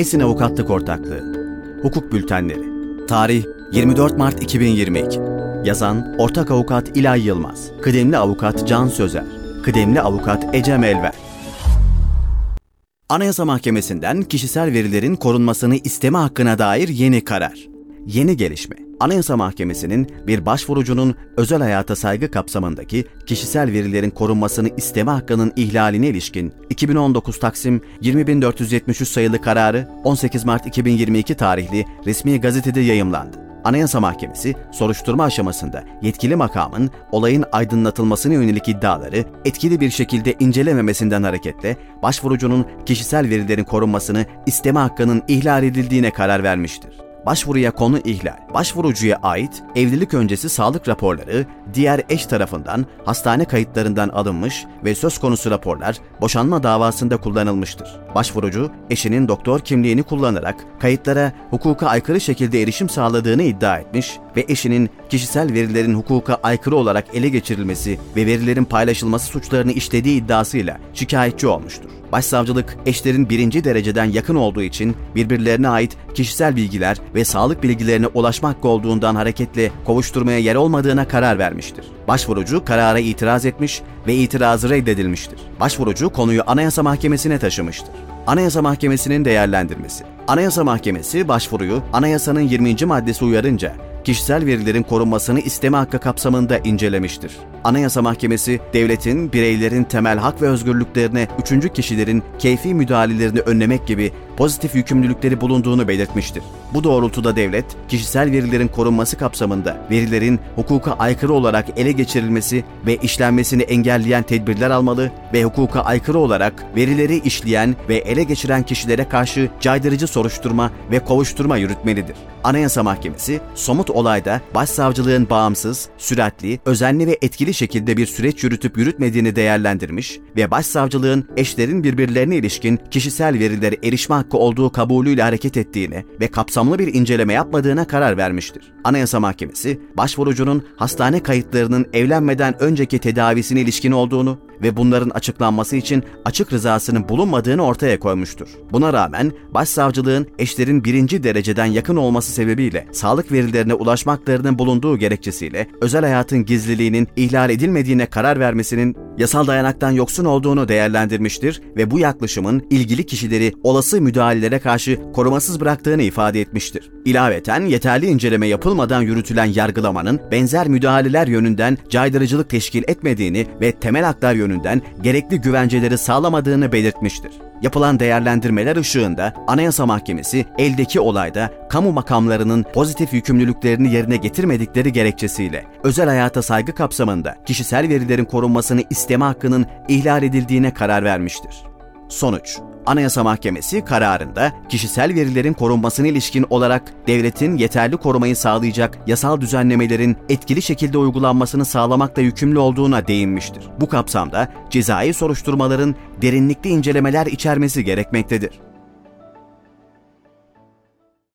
Esin Avukatlık Ortaklığı. Hukuk Bültenleri. Tarih 24 Mart 2022 Yazan Ortak Avukat İlay Yılmaz. Kıdemli Avukat Can Sözer. Kıdemli Avukat Ecem Elver. Anayasa Mahkemesi'nden kişisel verilerin korunmasını isteme hakkına dair yeni karar. Yeni gelişme. Anayasa Mahkemesi'nin bir başvurucunun özel hayata saygı kapsamındaki kişisel verilerin korunmasını isteme hakkının ihlaline ilişkin 2019 Taksim 20473 sayılı kararı 18 Mart 2022 tarihli resmi gazetede yayımlandı. Anayasa Mahkemesi soruşturma aşamasında yetkili makamın olayın aydınlatılmasına yönelik iddiaları etkili bir şekilde incelememesinden hareketle başvurucunun kişisel verilerin korunmasını isteme hakkının ihlal edildiğine karar vermiştir. Başvuruya konu ihlal. Başvurucuya ait evlilik öncesi sağlık raporları diğer eş tarafından hastane kayıtlarından alınmış ve söz konusu raporlar boşanma davasında kullanılmıştır. Başvurucu eşinin doktor kimliğini kullanarak kayıtlara hukuka aykırı şekilde erişim sağladığını iddia etmiş ve eşinin kişisel verilerin hukuka aykırı olarak ele geçirilmesi ve verilerin paylaşılması suçlarını işlediği iddiasıyla şikayetçi olmuştur. Başsavcılık eşlerin birinci dereceden yakın olduğu için birbirlerine ait kişisel bilgiler ve sağlık bilgilerine ulaşma hakkı olduğundan hareketle kovuşturmaya yer olmadığına karar vermiştir. Başvurucu karara itiraz etmiş ve itirazı reddedilmiştir. Başvurucu konuyu Anayasa Mahkemesi'ne taşımıştır. Anayasa Mahkemesi'nin değerlendirmesi. Anayasa Mahkemesi başvuruyu anayasanın 20. maddesi uyarınca kişisel verilerin korunmasını isteme hakkı kapsamında incelemiştir. Anayasa Mahkemesi, devletin bireylerin temel hak ve özgürlüklerine üçüncü kişilerin keyfi müdahalelerini önlemek gibi pozitif yükümlülükleri bulunduğunu belirtmiştir. Bu doğrultuda devlet, kişisel verilerin korunması kapsamında verilerin hukuka aykırı olarak ele geçirilmesi ve işlenmesini engelleyen tedbirler almalı ve hukuka aykırı olarak verileri işleyen ve ele geçiren kişilere karşı caydırıcı soruşturma ve kovuşturma yürütmelidir. Anayasa Mahkemesi, somut olayda başsavcılığın bağımsız, süratli, özenli ve etkili şekilde bir süreç yürütüp yürütmediğini değerlendirmiş ve başsavcılığın eşlerin birbirlerine ilişkin kişisel verilere erişme hakkı olduğu kabulüyle hareket ettiğini ve kapsamlı bir inceleme yapmadığına karar vermiştir. Anayasa Mahkemesi, başvurucunun hastane kayıtlarının evlenmeden önceki tedavisine ilişkin olduğunu ve bunların açıklanması için açık rızasının bulunmadığını ortaya koymuştur. Buna rağmen başsavcılığın eşlerin birinci dereceden yakın olması sebebiyle sağlık verilerine ulaşmaklarının bulunduğu gerekçesiyle özel hayatın gizliliğinin ihlal edilmediğine karar vermesinin yasal dayanaktan yoksun olduğunu değerlendirmiştir ve bu yaklaşımın ilgili kişileri olası müdahalelere karşı korumasız bıraktığını ifade etmiştir. İlaveten yeterli inceleme yapılmadan yürütülen yargılamanın benzer müdahaleler yönünden caydırıcılık teşkil etmediğini ve temel haklar yönünden gerekli güvenceleri sağlamadığını belirtmiştir. Yapılan değerlendirmeler ışığında Anayasa Mahkemesi eldeki olayda kamu makamlarının pozitif yükümlülüklerini yerine getirmedikleri gerekçesiyle özel hayata saygı kapsamında kişisel verilerin korunmasını isteme hakkının ihlal edildiğine karar vermiştir. Sonuç Anayasa Mahkemesi kararında kişisel verilerin korunmasına ilişkin olarak devletin yeterli korumayı sağlayacak yasal düzenlemelerin etkili şekilde uygulanmasını sağlamakla yükümlü olduğuna değinmiştir. Bu kapsamda cezai soruşturmaların derinlikli incelemeler içermesi gerekmektedir.